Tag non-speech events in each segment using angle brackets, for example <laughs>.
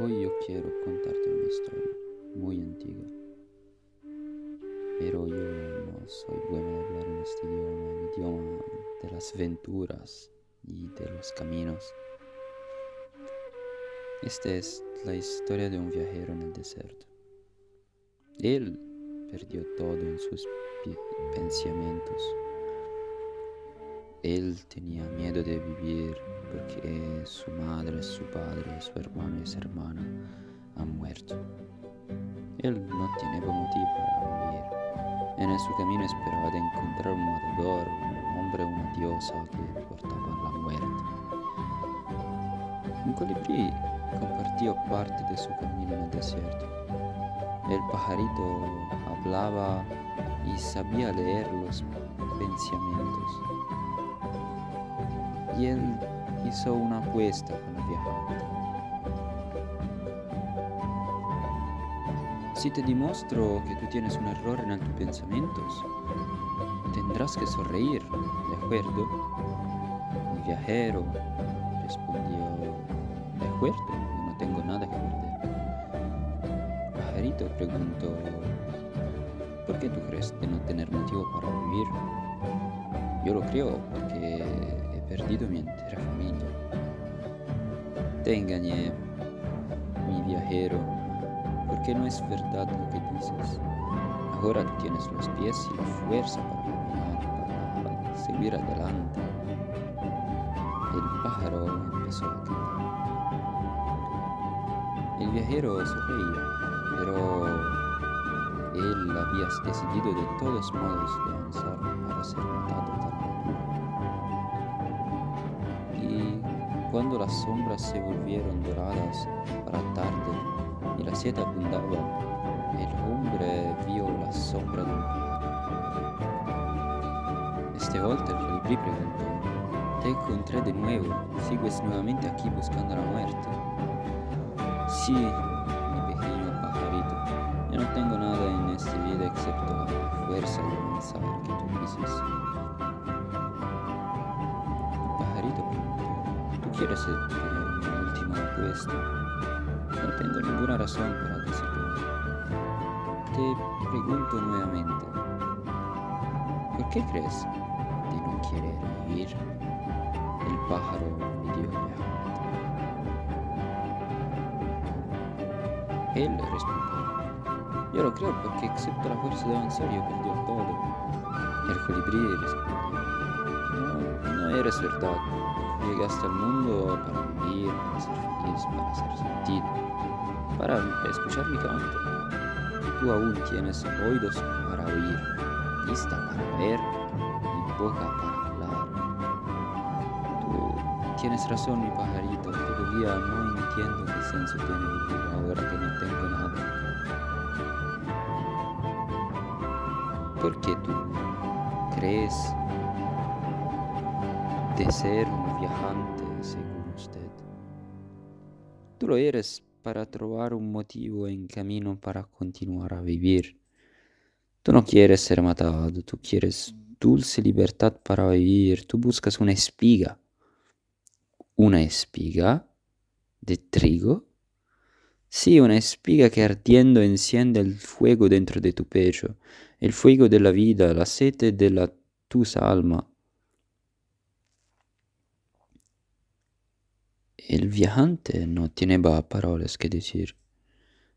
Hoy yo quiero contarte una historia muy antigua. Pero yo no soy bueno de hablar en este idioma, el idioma de las aventuras y de los caminos. Esta es la historia de un viajero en el desierto. Él perdió todo en sus pensamientos. Él tenía miedo de vivir porque su madre, su padre, su hermano y su hermana han muerto. Él no tenía motivo para vivir. En su camino esperaba encontrar un matador, un hombre, una diosa que portaba la muerte. Un colibrí compartió parte de su camino en el desierto. El pajarito hablaba y sabía leer los pensamientos. Y él hizo una apuesta con el viajante. Si te demuestro que tú tienes un error en tus pensamientos, tendrás que sonreír, ¿de acuerdo? El viajero respondió, de acuerdo, no tengo nada que perder. El pajarito preguntó, ¿por qué tú crees de no tener motivo para vivir? Yo lo creo porque perdido mi entera familia. Te engañé, mi viajero, porque no es verdad lo que dices. Ahora tienes los pies y la fuerza para caminar, para seguir adelante. El pájaro empezó a cantar. El viajero sonreía, pero él había decidido de todos modos de avanzar para ser matado de cuando las sombras se volvieron doradas para tarde y la seta abundaba, el hombre vio la sombra de un pájaro. Este el colibrí preguntó, te encontré de nuevo, ¿sigues nuevamente aquí buscando la muerte? Sí, mi pequeño pajarito, yo no tengo nada en esta vida excepto la fuerza de avanzar que tú dices. Preguntó, ¿tú quieres tener una última apuesta? No tengo ninguna razón para decirlo. Te pregunto nuevamente, ¿por qué crees que no quiere vivir? El pájaro pidió Él respondió, yo lo creo porque excepto la fuerza de avanzar yo perdí todo. El colibrí respondió, no, no eres verdad. Llegaste al mundo para vivir, para ser feliz, para ser sentido, para escuchar mi canto. Tú aún tienes oídos para oír, vista para ver y boca para hablar. Tú tienes razón, mi pajarito, todavía no entiendo qué senso tiene ahora que no tengo nada. ¿Por qué tú crees de ser viajante según usted? Tú lo eres para trovar un motivo en camino para continuar a vivir. Tú no quieres ser matado, tú quieres dulce libertad para vivir, tú buscas una espiga. ¿Una espiga de trigo? Sí, una espiga que ardiendo enciende el fuego dentro de tu pecho, el fuego de la vida, la sete de la tu alma. El viajante no teneva palabras que decir.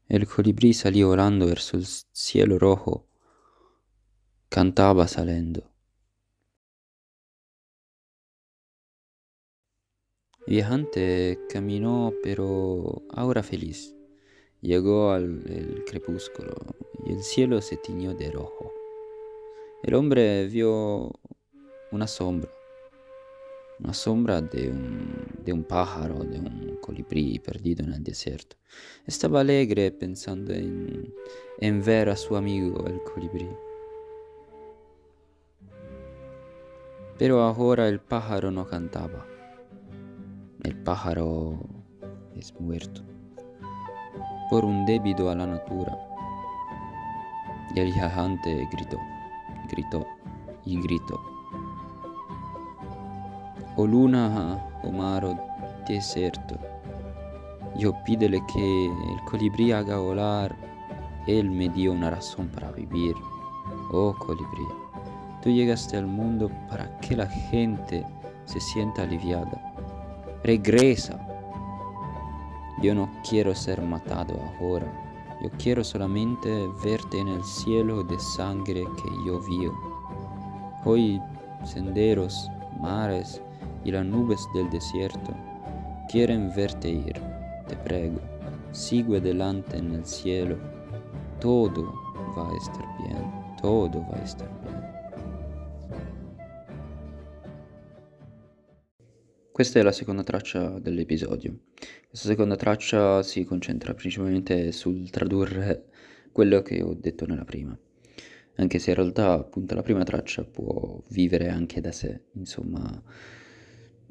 El colibrí salió volando verso el cielo rojo. Cantaba saliendo. El viajante caminó, pero ahora feliz. Llegó al crepúsculo y el cielo se tiñó de rojo. El hombre vio una sombra, una sombra de un, pájaro, de un colibrí perdido en el desierto. Estaba alegre pensando en, en ver a su amigo el colibrí. Pero ahora el pájaro no cantaba. El pájaro es muerto por un débito a la natura. Y el viajante gritó, gritó y gritó. O luna, o maro deserto, yo pídele que el colibrí haga volar, él me dio una razón para vivir. Oh colibrí, tú llegaste al mundo para que la gente se sienta aliviada. Regresa. Yo no quiero ser matado ahora. Yo quiero solamente verte en el cielo de sangre que yo vi. Hoy senderos, mares y las nubes del desierto quieren verte ir. Te prego, sigue adelante en el cielo. Todo va a estar bien. Todo va a estar bien. Questa è la seconda traccia dell'episodio. Questa seconda traccia si concentra principalmente sul tradurre quello che ho detto nella prima. Anche se in realtà appunto la prima traccia può vivere anche da sé, insomma,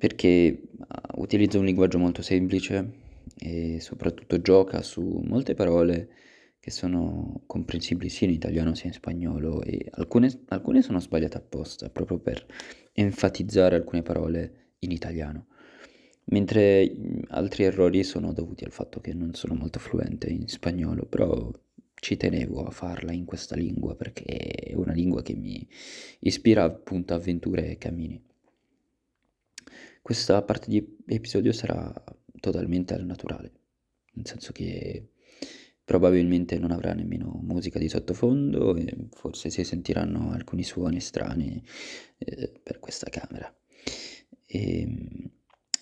perché ah, utilizza un linguaggio molto semplice e soprattutto gioca su molte parole che sono comprensibili sia in italiano sia in spagnolo e alcune, alcune sono sbagliate apposta proprio per enfatizzare alcune parole in italiano, mentre altri errori sono dovuti al fatto che non sono molto fluente in spagnolo, però ci tenevo a farla in questa lingua perché è una lingua che mi ispira appunto a avventure e cammini. Questa parte di episodio sarà totalmente al naturale, nel senso che probabilmente non avrà nemmeno musica di sottofondo e forse si sentiranno alcuni suoni strani eh, per questa camera. E, ehm,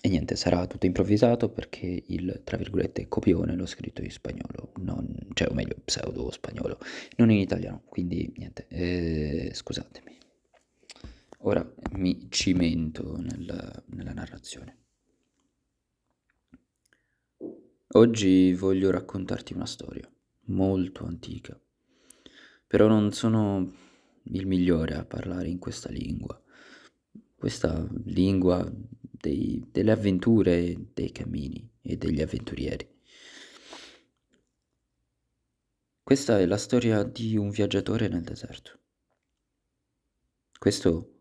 e, niente, sarà tutto improvvisato perché il, tra virgolette, copione l'ho scritto in spagnolo, non, cioè o meglio, pseudo spagnolo, non in italiano, quindi niente, eh, scusatemi. Ora mi cimento nel, nella narrazione. Oggi voglio raccontarti una storia molto antica, però non sono il migliore a parlare in questa lingua questa lingua dei, delle avventure, dei cammini e degli avventurieri. Questa è la storia di un viaggiatore nel deserto. Questo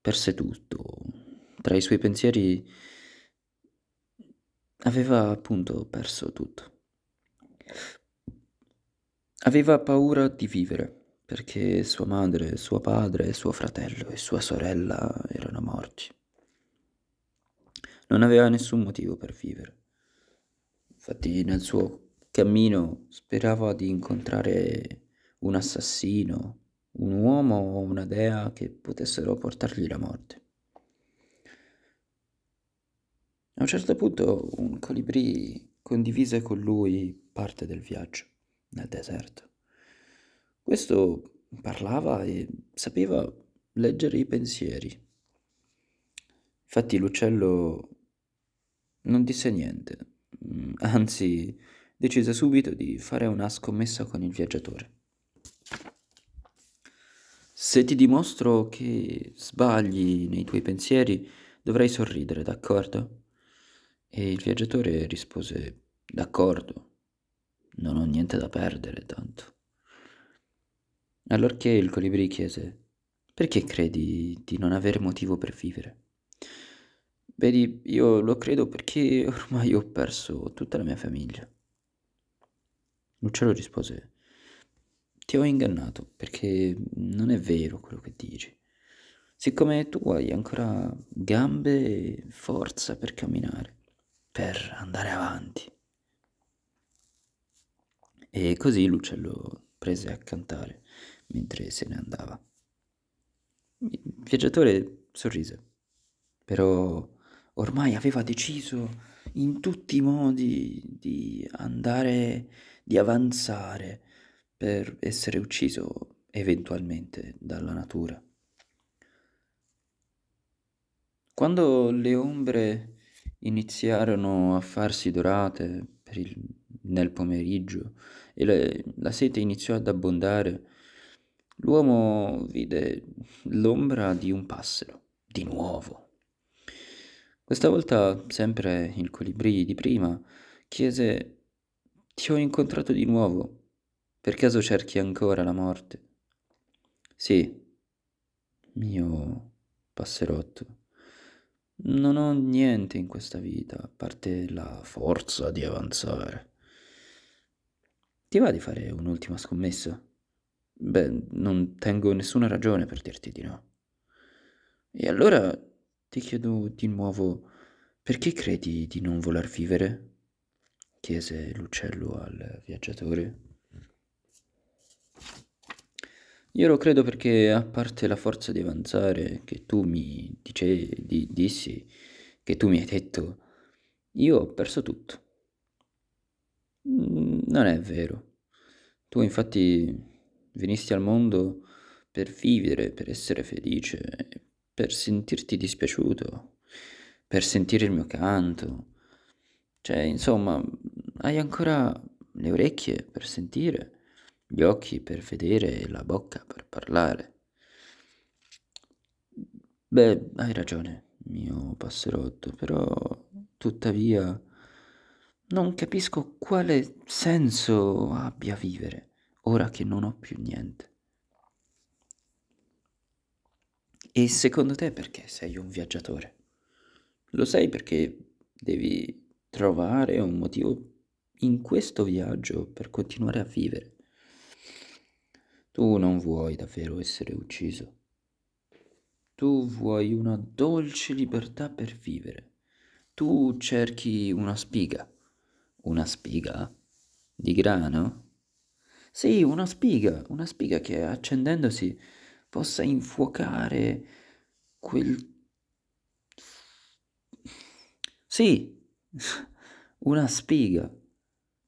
perse tutto. Tra i suoi pensieri aveva appunto perso tutto. Aveva paura di vivere perché sua madre, suo padre, suo fratello e sua sorella erano morti. Non aveva nessun motivo per vivere. Infatti nel suo cammino sperava di incontrare un assassino, un uomo o una dea che potessero portargli la morte. A un certo punto un colibrì condivise con lui parte del viaggio nel deserto. Questo parlava e sapeva leggere i pensieri. Infatti l'uccello non disse niente, mm, anzi decise subito di fare una scommessa con il viaggiatore. Se ti dimostro che sbagli nei tuoi pensieri, dovrai sorridere, d'accordo? E il viaggiatore rispose, d'accordo, non ho niente da perdere tanto. Allorché il colibrì chiese Perché credi di non avere motivo per vivere? Vedi, io lo credo perché ormai ho perso tutta la mia famiglia. L'uccello rispose Ti ho ingannato perché non è vero quello che dici. Siccome tu hai ancora gambe e forza per camminare, per andare avanti. E così l'uccello prese a cantare mentre se ne andava. Il viaggiatore sorrise, però ormai aveva deciso in tutti i modi di andare, di avanzare per essere ucciso eventualmente dalla natura. Quando le ombre iniziarono a farsi dorate il, nel pomeriggio e le, la sete iniziò ad abbondare, L'uomo vide l'ombra di un passero, di nuovo. Questa volta sempre il colibrì di prima chiese Ti ho incontrato di nuovo. Per caso cerchi ancora la morte? Sì, mio passerotto. Non ho niente in questa vita, a parte la forza di avanzare. Ti va di fare un'ultima scommessa? Beh, non tengo nessuna ragione per dirti di no. E allora ti chiedo di nuovo, perché credi di non voler vivere? chiese l'uccello al viaggiatore. Io lo credo perché, a parte la forza di avanzare che tu mi dicevi, di, dissi, che tu mi hai detto, io ho perso tutto. Mm, non è vero. Tu infatti venisti al mondo per vivere, per essere felice, per sentirti dispiaciuto, per sentire il mio canto. Cioè, insomma, hai ancora le orecchie per sentire, gli occhi per vedere e la bocca per parlare. Beh, hai ragione, mio passerotto, però tuttavia non capisco quale senso abbia vivere ora che non ho più niente. E secondo te perché sei un viaggiatore? Lo sai perché devi trovare un motivo in questo viaggio per continuare a vivere. Tu non vuoi davvero essere ucciso. Tu vuoi una dolce libertà per vivere. Tu cerchi una spiga. Una spiga? Di grano? Sì, una spiga, una spiga che accendendosi possa infuocare quel... Sì, <laughs> una spiga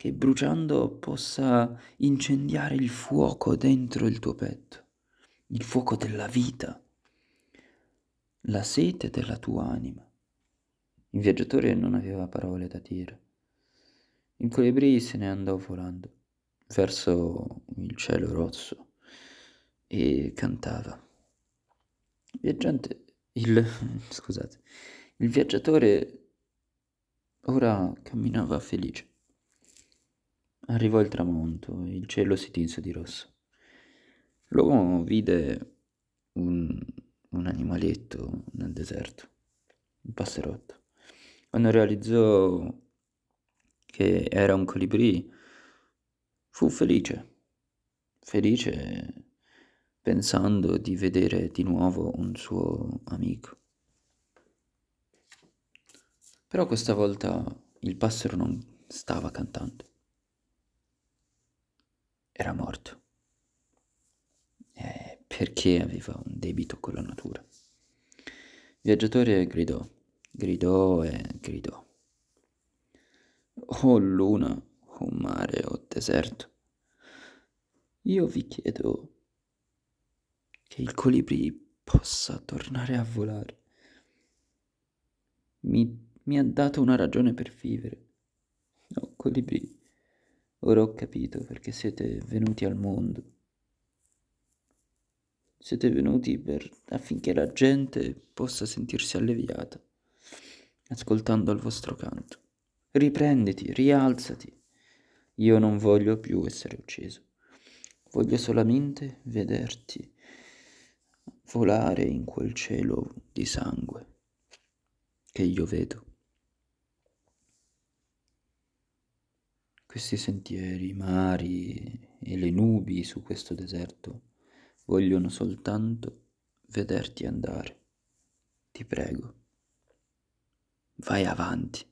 che bruciando possa incendiare il fuoco dentro il tuo petto, il fuoco della vita, la sete della tua anima. Il viaggiatore non aveva parole da dire. Il colibrì se ne andò volando verso il cielo rosso e cantava. Il viaggiante, il, scusate, il viaggiatore ora camminava felice. Arrivò il tramonto il cielo si tinse di rosso. L'uomo vide un, un animaletto nel deserto, un passerotto. Quando realizzò che era un colibrì, fu felice, felice pensando di vedere di nuovo un suo amico. Però questa volta il passero non stava cantando. Era morto. Eh, perché aveva un debito con la natura. Il viaggiatore gridò, gridò e gridò. Oh luna, oh mare, oh deserto, io vi chiedo che il colibrì possa tornare a volare. Mi, mi ha dato una ragione per vivere. Oh, colibrì, ora ho capito perché siete venuti al mondo. Siete venuti per, affinché la gente possa sentirsi alleviata, ascoltando il vostro canto. Riprenditi, rialzati. Io non voglio più essere ucciso. Voglio solamente vederti volare in quel cielo di sangue che io vedo. Questi sentieri, i mari e le nubi su questo deserto vogliono soltanto vederti andare. Ti prego, vai avanti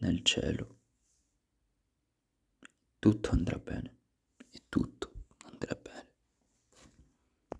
nel cielo. Tutto andrà bene e tutto